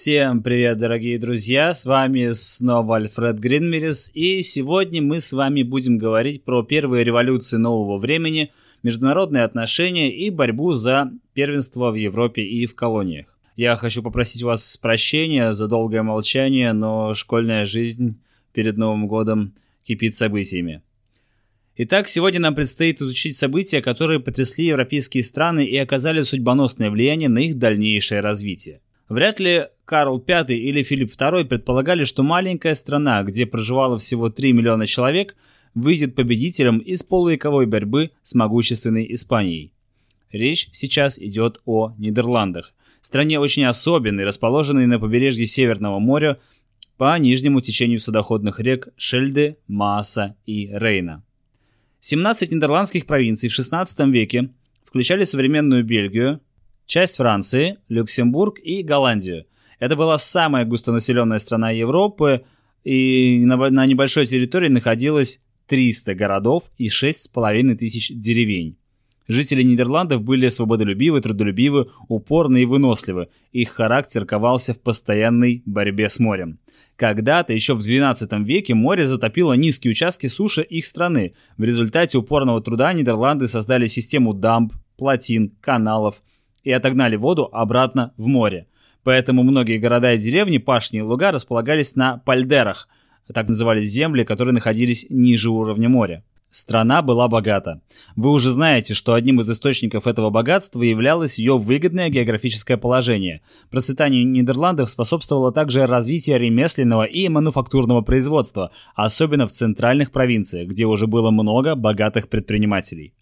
Всем привет, дорогие друзья! С вами снова Альфред Гринмерис, и сегодня мы с вами будем говорить про первые революции нового времени, международные отношения и борьбу за первенство в Европе и в колониях. Я хочу попросить вас прощения за долгое молчание, но школьная жизнь перед Новым годом кипит событиями. Итак, сегодня нам предстоит изучить события, которые потрясли европейские страны и оказали судьбоносное влияние на их дальнейшее развитие. Вряд ли Карл V или Филипп II предполагали, что маленькая страна, где проживало всего 3 миллиона человек, выйдет победителем из полувековой борьбы с могущественной Испанией. Речь сейчас идет о Нидерландах, стране очень особенной, расположенной на побережье Северного моря по нижнему течению судоходных рек Шельды, Мааса и Рейна. 17 нидерландских провинций в 16 веке включали современную Бельгию, часть Франции, Люксембург и Голландию. Это была самая густонаселенная страна Европы, и на, небольшой территории находилось 300 городов и 6,5 тысяч деревень. Жители Нидерландов были свободолюбивы, трудолюбивы, упорны и выносливы. Их характер ковался в постоянной борьбе с морем. Когда-то, еще в XII веке, море затопило низкие участки суши их страны. В результате упорного труда Нидерланды создали систему дамб, плотин, каналов и отогнали воду обратно в море. Поэтому многие города и деревни, пашни и луга располагались на пальдерах, так назывались земли, которые находились ниже уровня моря. Страна была богата. Вы уже знаете, что одним из источников этого богатства являлось ее выгодное географическое положение. Процветанию Нидерландов способствовало также развитие ремесленного и мануфактурного производства, особенно в центральных провинциях, где уже было много богатых предпринимателей.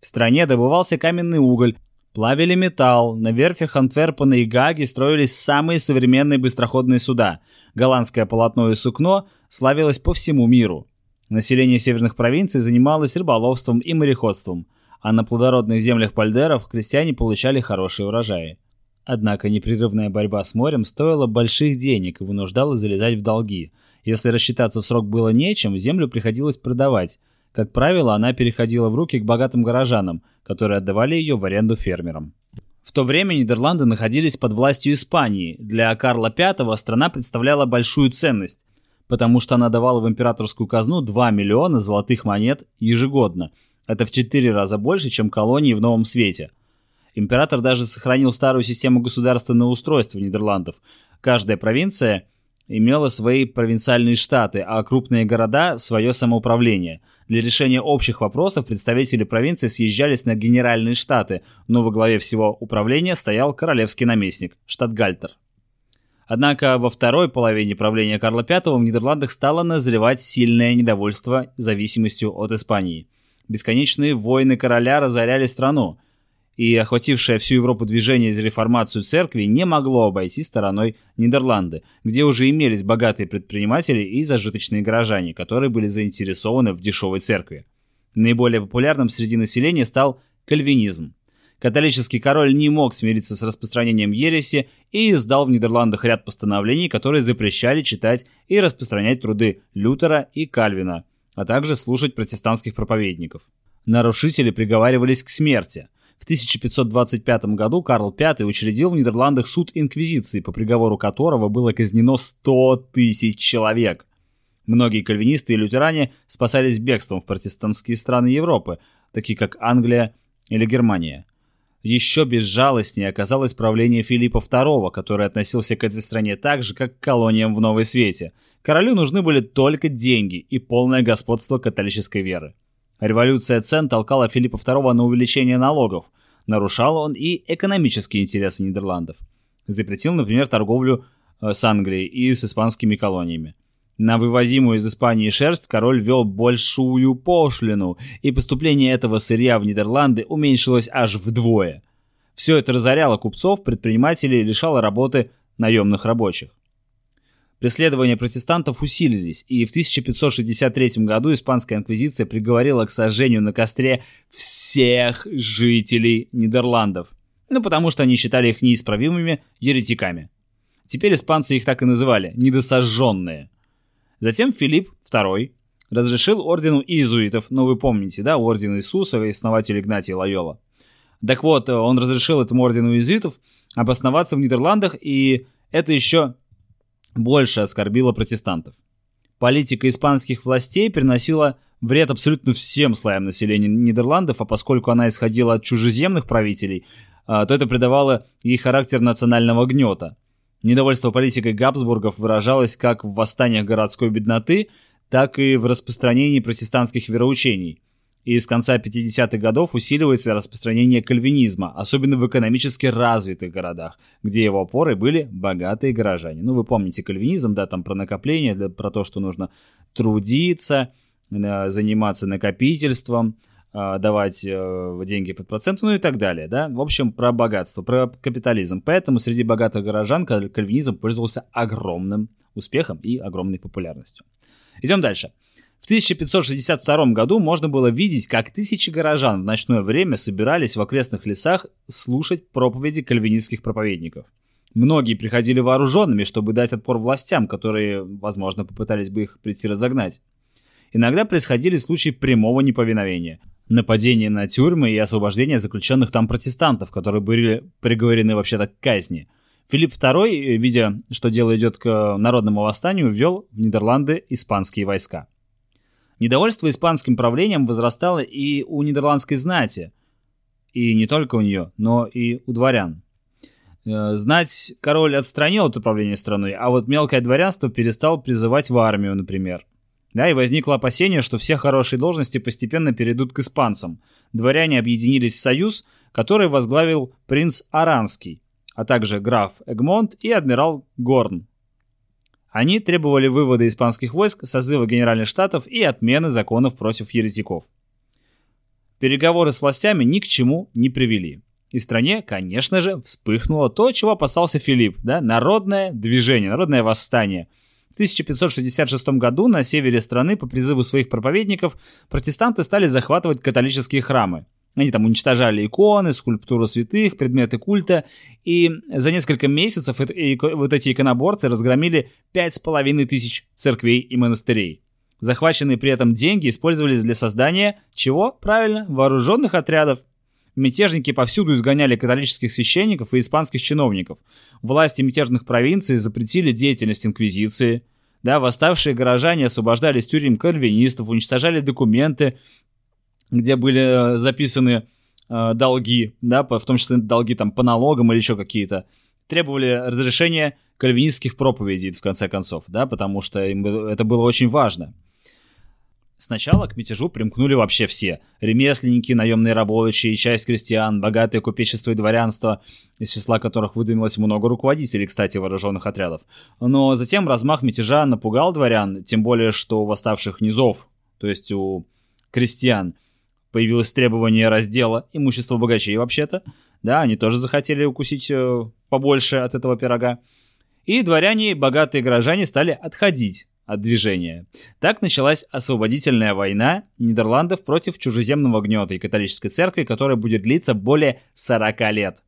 В стране добывался каменный уголь, плавили металл, на верфях Антверпена и Гаги строились самые современные быстроходные суда. Голландское полотно и сукно славилось по всему миру. Население северных провинций занималось рыболовством и мореходством, а на плодородных землях пальдеров крестьяне получали хорошие урожаи. Однако непрерывная борьба с морем стоила больших денег и вынуждала залезать в долги. Если рассчитаться в срок было нечем, землю приходилось продавать. Как правило, она переходила в руки к богатым горожанам, которые отдавали ее в аренду фермерам. В то время Нидерланды находились под властью Испании. Для Карла V страна представляла большую ценность потому что она давала в императорскую казну 2 миллиона золотых монет ежегодно. Это в 4 раза больше, чем колонии в Новом Свете. Император даже сохранил старую систему государственного устройства Нидерландов. Каждая провинция имела свои провинциальные штаты, а крупные города – свое самоуправление. Для решения общих вопросов представители провинции съезжались на генеральные штаты, но во главе всего управления стоял королевский наместник – штатгальтер. Однако во второй половине правления Карла V в Нидерландах стало назревать сильное недовольство зависимостью от Испании. Бесконечные войны короля разоряли страну, и охватившее всю Европу движение за реформацию церкви не могло обойти стороной Нидерланды, где уже имелись богатые предприниматели и зажиточные горожане, которые были заинтересованы в дешевой церкви. Наиболее популярным среди населения стал кальвинизм. Католический король не мог смириться с распространением ереси и издал в Нидерландах ряд постановлений, которые запрещали читать и распространять труды Лютера и Кальвина, а также слушать протестантских проповедников. Нарушители приговаривались к смерти. В 1525 году Карл V учредил в Нидерландах суд инквизиции, по приговору которого было казнено 100 тысяч человек. Многие кальвинисты и лютеране спасались бегством в протестантские страны Европы, такие как Англия или Германия. Еще безжалостнее оказалось правление Филиппа II, который относился к этой стране так же, как к колониям в Новой Свете. Королю нужны были только деньги и полное господство католической веры. Революция цен толкала Филиппа II на увеличение налогов. Нарушал он и экономические интересы Нидерландов. Запретил, например, торговлю э, с Англией и с испанскими колониями. На вывозимую из Испании шерсть король ввел большую пошлину, и поступление этого сырья в Нидерланды уменьшилось аж вдвое. Все это разоряло купцов, предпринимателей и лишало работы наемных рабочих. Преследования протестантов усилились, и в 1563 году испанская инквизиция приговорила к сожжению на костре всех жителей Нидерландов. Ну, потому что они считали их неисправимыми еретиками. Теперь испанцы их так и называли – недосожженные – Затем Филипп II разрешил ордену иезуитов, ну вы помните, да, орден Иисуса и основатель Игнатий Лайола. Так вот, он разрешил этому ордену иезуитов обосноваться в Нидерландах, и это еще больше оскорбило протестантов. Политика испанских властей приносила вред абсолютно всем слоям населения Нидерландов, а поскольку она исходила от чужеземных правителей, а, то это придавало ей характер национального гнета. Недовольство политикой Габсбургов выражалось как в восстаниях городской бедноты, так и в распространении протестантских вероучений. И с конца 50-х годов усиливается распространение кальвинизма, особенно в экономически развитых городах, где его опорой были богатые горожане. Ну, вы помните кальвинизм, да, там про накопление, про то, что нужно трудиться, заниматься накопительством, э, давать э, деньги под процент, ну и так далее, да. В общем, про богатство, про капитализм. Поэтому среди богатых горожан кальвинизм пользовался огромным успехом и огромной популярностью. Идем дальше. В 1562 году можно было видеть, как тысячи горожан в ночное время собирались в окрестных лесах слушать проповеди кальвинистских проповедников. Многие приходили вооруженными, чтобы дать отпор властям, которые, возможно, попытались бы их прийти разогнать. Иногда происходили случаи прямого неповиновения. Нападение на тюрьмы и освобождение заключенных там протестантов, которые были приговорены вообще-то к казни. Филипп II, видя, что дело идет к народному восстанию, ввел в Нидерланды испанские войска. Недовольство испанским правлением возрастало и у нидерландской знати. И не только у нее, но и у дворян. Э, знать король отстранил от управления страной, а вот мелкое дворянство перестал призывать в армию, например. Да, и возникло опасение, что все хорошие должности постепенно перейдут к испанцам. Дворяне объединились в союз, который возглавил принц Аранский, а также граф Эгмонт и адмирал Горн. Они требовали вывода испанских войск, созыва генеральных штатов и отмены законов против еретиков. Переговоры с властями ни к чему не привели. И в стране, конечно же, вспыхнуло то, чего опасался Филипп, да, народное движение, народное восстание. В 1566 году на севере страны по призыву своих проповедников протестанты стали захватывать католические храмы. Они там уничтожали иконы, скульптуру святых, предметы культа, и за несколько месяцев вот эти иконоборцы разгромили пять с половиной тысяч церквей и монастырей. Захваченные при этом деньги использовались для создания, чего? Правильно, вооруженных отрядов. Мятежники повсюду изгоняли католических священников и испанских чиновников. Власти мятежных провинций запретили деятельность инквизиции. Да, восставшие горожане освобождали тюрем кальвинистов, уничтожали документы, где были э, записаны э, долги, да, в том числе долги там по налогам или еще какие-то, требовали разрешения кальвинистских проповедей, в конце концов, да, потому что им это было очень важно. Сначала к мятежу примкнули вообще все. Ремесленники, наемные рабочие, часть крестьян, богатое купечество и дворянство, из числа которых выдвинулось много руководителей, кстати, вооруженных отрядов. Но затем размах мятежа напугал дворян, тем более, что у восставших низов, то есть у крестьян, появилось требование раздела имущества богачей вообще-то. Да, они тоже захотели укусить э, побольше от этого пирога. И дворяне, богатые горожане стали отходить от движения. Так началась освободительная война Нидерландов против чужеземного гнета и католической церкви, которая будет длиться более 40 лет.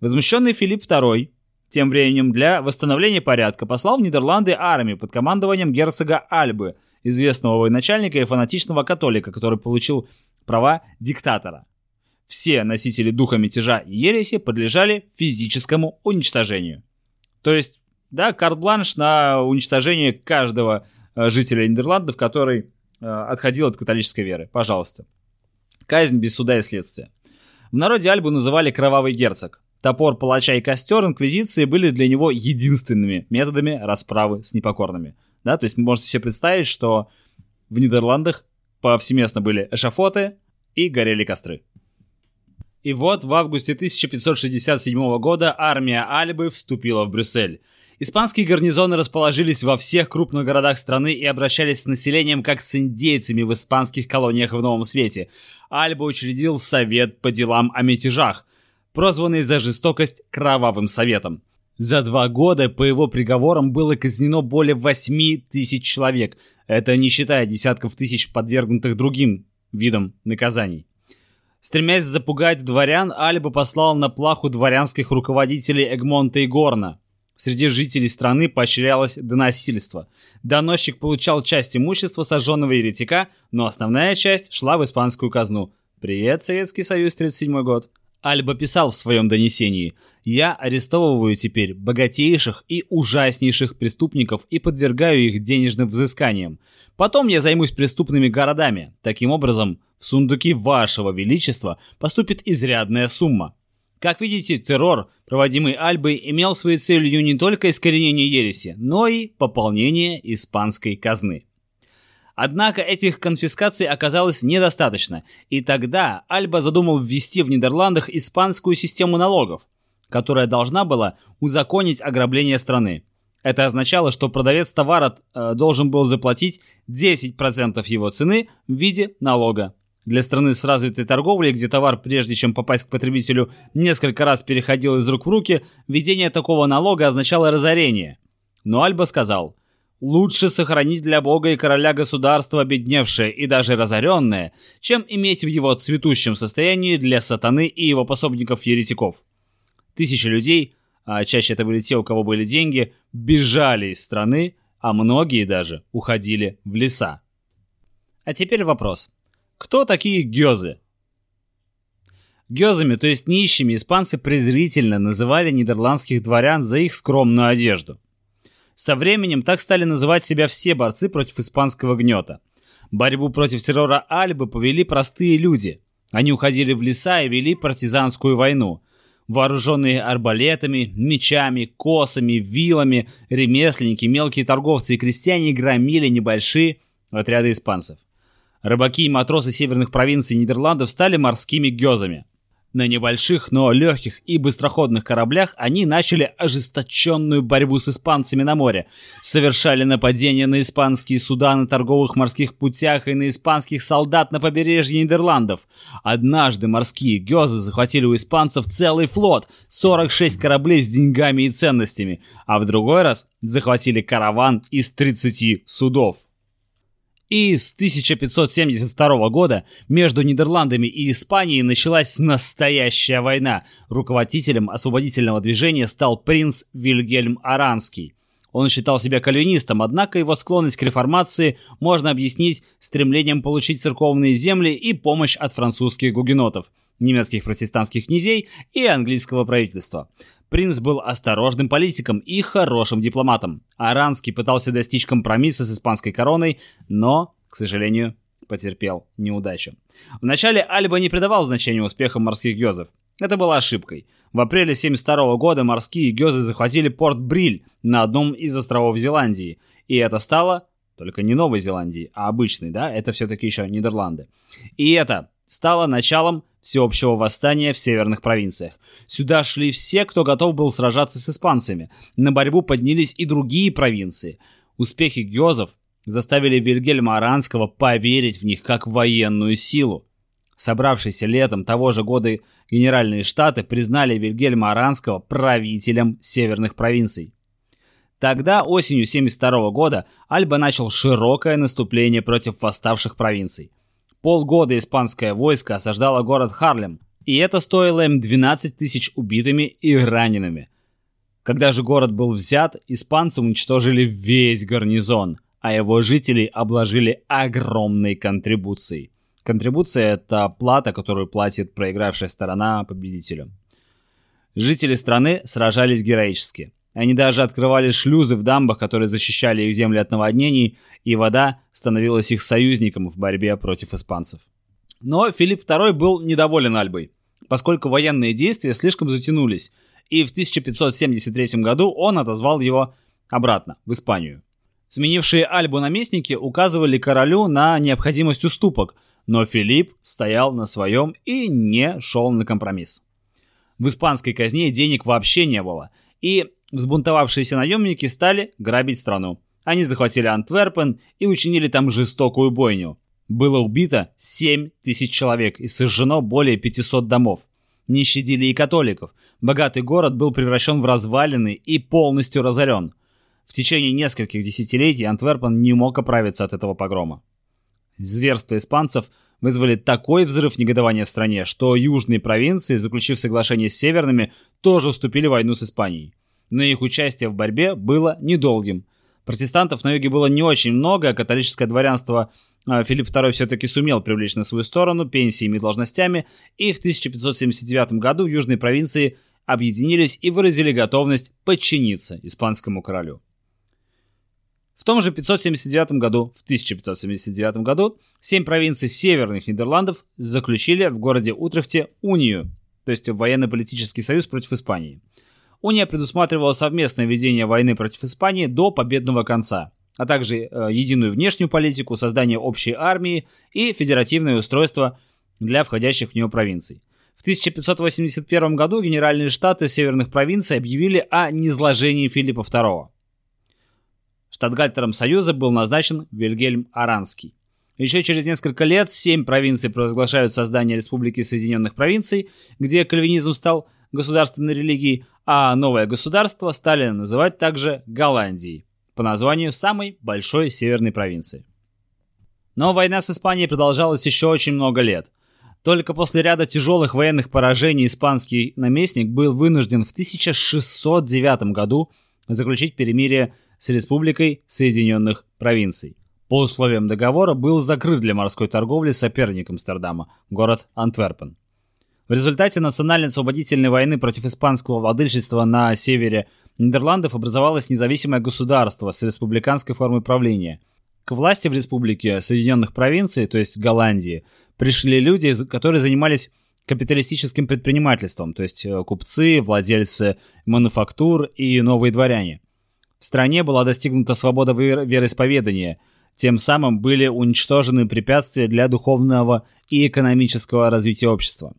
Возмущенный Филипп II тем временем для восстановления порядка послал в Нидерланды армию под командованием герцога Альбы – известного военачальника и фанатичного католика, который получил права диктатора. Все носители духа мятежа и ереси подлежали физическому уничтожению. То есть, да, карт-бланш на уничтожение каждого э, жителя Нидерландов, который э, отходил от католической веры. Пожалуйста. Казнь без суда и следствия. В народе Альбу называли «кровавый герцог». Топор, палача и костер инквизиции были для него единственными методами расправы с непокорными – да, то есть вы можете себе представить, что в Нидерландах повсеместно были эшафоты и горели костры. И вот в августе 1567 года армия Альбы вступила в Брюссель. Испанские гарнизоны расположились во всех крупных городах страны и обращались с населением как с индейцами в испанских колониях в Новом Свете. Альба учредил Совет по делам о мятежах, прозванный за жестокость Кровавым Советом. За два года по его приговорам было казнено более 8 тысяч человек. Это не считая десятков тысяч подвергнутых другим видам наказаний. Стремясь запугать дворян, Альба послал на плаху дворянских руководителей Эгмонта и Горна. Среди жителей страны поощрялось доносительство. Доносчик получал часть имущества сожженного еретика, но основная часть шла в испанскую казну. Привет, Советский Союз, 37 год. Альба писал в своем донесении «Я арестовываю теперь богатейших и ужаснейших преступников и подвергаю их денежным взысканиям. Потом я займусь преступными городами. Таким образом, в сундуки вашего величества поступит изрядная сумма». Как видите, террор, проводимый Альбой, имел своей целью не только искоренение ереси, но и пополнение испанской казны. Однако этих конфискаций оказалось недостаточно, и тогда Альба задумал ввести в Нидерландах испанскую систему налогов, которая должна была узаконить ограбление страны. Это означало, что продавец товара э, должен был заплатить 10% его цены в виде налога. Для страны с развитой торговлей, где товар, прежде чем попасть к потребителю, несколько раз переходил из рук в руки, введение такого налога означало разорение. Но Альба сказал, Лучше сохранить для Бога и короля государство обедневшее и даже разоренное, чем иметь в его цветущем состоянии для сатаны и его пособников-еретиков. Тысячи людей, а чаще это были те, у кого были деньги, бежали из страны, а многие даже уходили в леса. А теперь вопрос. Кто такие гёзы? Гёзами, то есть нищими, испанцы презрительно называли нидерландских дворян за их скромную одежду – со временем так стали называть себя все борцы против испанского гнета. Борьбу против террора Альбы повели простые люди. Они уходили в леса и вели партизанскую войну. Вооруженные арбалетами, мечами, косами, вилами, ремесленники, мелкие торговцы и крестьяне громили небольшие отряды испанцев. Рыбаки и матросы северных провинций Нидерландов стали морскими гёзами. На небольших, но легких и быстроходных кораблях они начали ожесточенную борьбу с испанцами на море, совершали нападения на испанские суда на торговых морских путях и на испанских солдат на побережье Нидерландов. Однажды морские гёзы захватили у испанцев целый флот, 46 кораблей с деньгами и ценностями, а в другой раз захватили караван из 30 судов. И с 1572 года между Нидерландами и Испанией началась настоящая война. Руководителем освободительного движения стал принц Вильгельм Аранский. Он считал себя кальвинистом, однако его склонность к реформации можно объяснить стремлением получить церковные земли и помощь от французских гугенотов, немецких протестантских князей и английского правительства. Принц был осторожным политиком и хорошим дипломатом. Аранский пытался достичь компромисса с испанской короной, но, к сожалению, потерпел неудачу. Вначале Альба не придавал значения успехам морских гёзов. Это была ошибкой. В апреле 1972 года морские гёзы захватили порт Бриль на одном из островов Зеландии. И это стало только не Новой Зеландии, а обычной, да, это все-таки еще Нидерланды. И это стало началом всеобщего восстания в северных провинциях. Сюда шли все, кто готов был сражаться с испанцами. На борьбу поднялись и другие провинции. Успехи гёзов заставили Вильгельма Аранского поверить в них как в военную силу. Собравшиеся летом того же года Генеральные Штаты признали Вильгельма Аранского правителем северных провинций. Тогда, осенью 1972 года, Альба начал широкое наступление против восставших провинций. Полгода испанское войско осаждало город Харлем, и это стоило им 12 тысяч убитыми и ранеными. Когда же город был взят, испанцы уничтожили весь гарнизон, а его жителей обложили огромной контрибуцией. Контрибуция – это плата, которую платит проигравшая сторона победителю. Жители страны сражались героически – они даже открывали шлюзы в дамбах, которые защищали их земли от наводнений, и вода становилась их союзником в борьбе против испанцев. Но Филипп II был недоволен Альбой, поскольку военные действия слишком затянулись, и в 1573 году он отозвал его обратно, в Испанию. Сменившие Альбу наместники указывали королю на необходимость уступок, но Филипп стоял на своем и не шел на компромисс. В испанской казне денег вообще не было, и Взбунтовавшиеся наемники стали грабить страну. Они захватили Антверпен и учинили там жестокую бойню. Было убито 7 тысяч человек и сожжено более 500 домов. Не щадили и католиков. Богатый город был превращен в развалины и полностью разорен. В течение нескольких десятилетий Антверпен не мог оправиться от этого погрома. Зверства испанцев вызвали такой взрыв негодования в стране, что южные провинции, заключив соглашение с северными, тоже вступили в войну с Испанией но их участие в борьбе было недолгим. Протестантов на юге было не очень много, а католическое дворянство а, Филипп II все-таки сумел привлечь на свою сторону пенсиями и должностями, и в 1579 году южные провинции объединились и выразили готовность подчиниться испанскому королю. В том же 579 году, в 1579 году, семь провинций северных Нидерландов заключили в городе Утрехте унию, то есть военно-политический союз против Испании. Уния предусматривала совместное ведение войны против Испании до победного конца, а также э, единую внешнюю политику, создание общей армии и федеративное устройство для входящих в нее провинций. В 1581 году Генеральные Штаты северных провинций объявили о низложении Филиппа II. Штатгальтером Союза был назначен Вильгельм Аранский. Еще через несколько лет семь провинций провозглашают создание Республики Соединенных Провинций, где кальвинизм стал государственной религией, а новое государство стали называть также Голландией, по названию самой большой северной провинции. Но война с Испанией продолжалась еще очень много лет. Только после ряда тяжелых военных поражений испанский наместник был вынужден в 1609 году заключить перемирие с Республикой Соединенных Провинций. По условиям договора был закрыт для морской торговли соперник Амстердама, город Антверпен. В результате национально-освободительной войны против испанского владычества на севере Нидерландов образовалось независимое государство с республиканской формой правления. К власти в республике Соединенных Провинций, то есть Голландии, пришли люди, которые занимались капиталистическим предпринимательством, то есть э, купцы, владельцы мануфактур и новые дворяне – в стране была достигнута свобода вероисповедания, тем самым были уничтожены препятствия для духовного и экономического развития общества.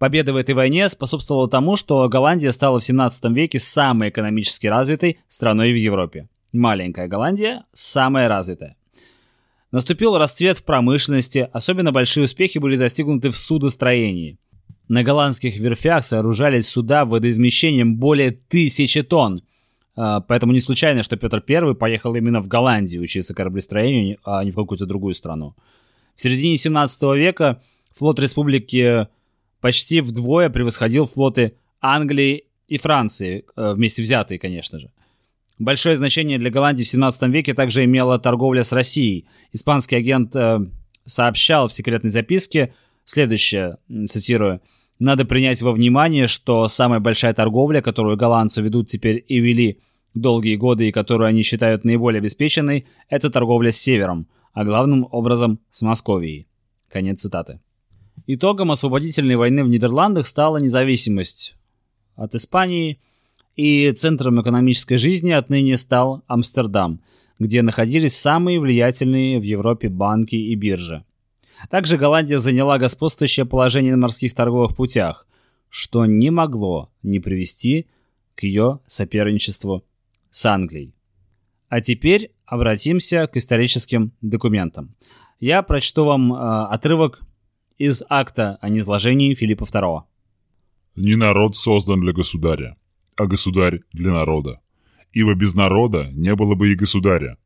Победа в этой войне способствовала тому, что Голландия стала в 17 веке самой экономически развитой страной в Европе. Маленькая Голландия – самая развитая. Наступил расцвет в промышленности, особенно большие успехи были достигнуты в судостроении. На голландских верфях сооружались суда водоизмещением более тысячи тонн, а, поэтому не случайно, что Петр I поехал именно в Голландию учиться кораблестроению, а не в какую-то другую страну. В середине 17 века флот республики почти вдвое превосходил флоты Англии и Франции, э, вместе взятые, конечно же. Большое значение для Голландии в 17 веке также имела торговля с Россией. Испанский агент э, сообщал в секретной записке следующее, цитирую, надо принять во внимание, что самая большая торговля, которую голландцы ведут теперь и вели долгие годы и которую они считают наиболее обеспеченной, это торговля с севером, а главным образом с Московией. Конец цитаты. Итогом освободительной войны в Нидерландах стала независимость от Испании, и центром экономической жизни отныне стал Амстердам, где находились самые влиятельные в Европе банки и биржи. Также Голландия заняла господствующее положение на морских торговых путях, что не могло не привести к ее соперничеству с Англией. А теперь обратимся к историческим документам. Я прочту вам э, отрывок из акта о низложении Филиппа II. «Не народ создан для государя, а государь для народа. Ибо без народа не было бы и государя.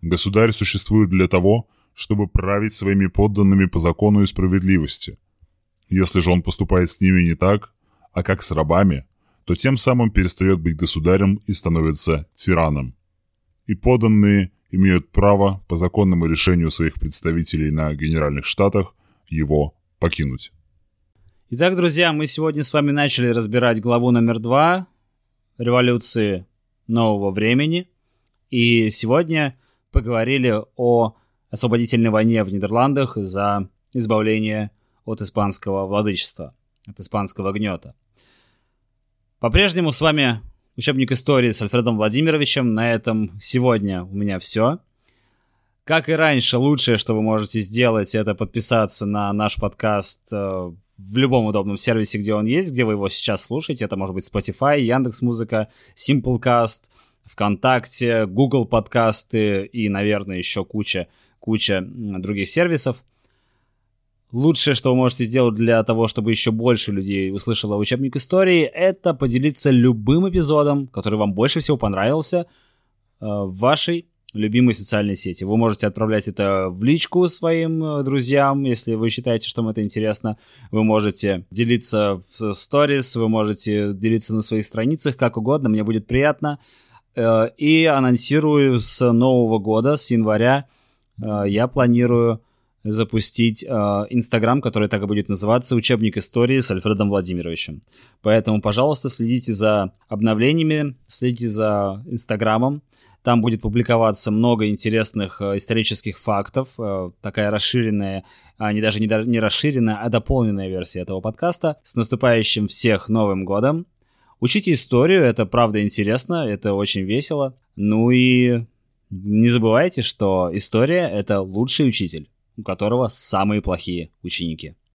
Государь существует для того, чтобы править своими подданными по закону и справедливости. Если же он поступает с ними не так, а как с рабами, то тем самым перестает быть государем и становится тираном. И подданные имеют право по законному решению своих представителей на Генеральных Штатах его покинуть. Итак, друзья, мы сегодня с вами начали разбирать главу номер два революции нового времени. И сегодня поговорили о освободительной войне в Нидерландах за избавление от испанского владычества, от испанского гнета. По-прежнему с вами учебник истории с Альфредом Владимировичем. На этом сегодня у меня все. Как и раньше, лучшее, что вы можете сделать, это подписаться на наш подкаст э, в любом удобном сервисе, где он есть, где вы его сейчас слушаете. Это может быть Spotify, Яндекс Музыка, Simplecast, ВКонтакте, Google подкасты и, наверное, еще куча куча других сервисов. Лучшее, что вы можете сделать для того, чтобы еще больше людей услышало учебник истории, это поделиться любым эпизодом, который вам больше всего понравился э, в вашей любимой социальной сети. Вы можете отправлять это в личку своим э, друзьям, если вы считаете, что им это интересно. Вы можете делиться в сторис, вы можете делиться на своих страницах, как угодно, мне будет приятно. Э, и анонсирую с нового года, с января, э, я планирую запустить Инстаграм, который так и будет называться «Учебник истории с Альфредом Владимировичем». Поэтому, пожалуйста, следите за обновлениями, следите за Инстаграмом. Там будет публиковаться много интересных э, исторических фактов, э, такая расширенная, а не даже не, расширенная, а дополненная версия этого подкаста. С наступающим всех Новым Годом! Учите историю, это правда интересно, это очень весело. Ну и не забывайте, что история — это лучший учитель, у которого самые плохие ученики.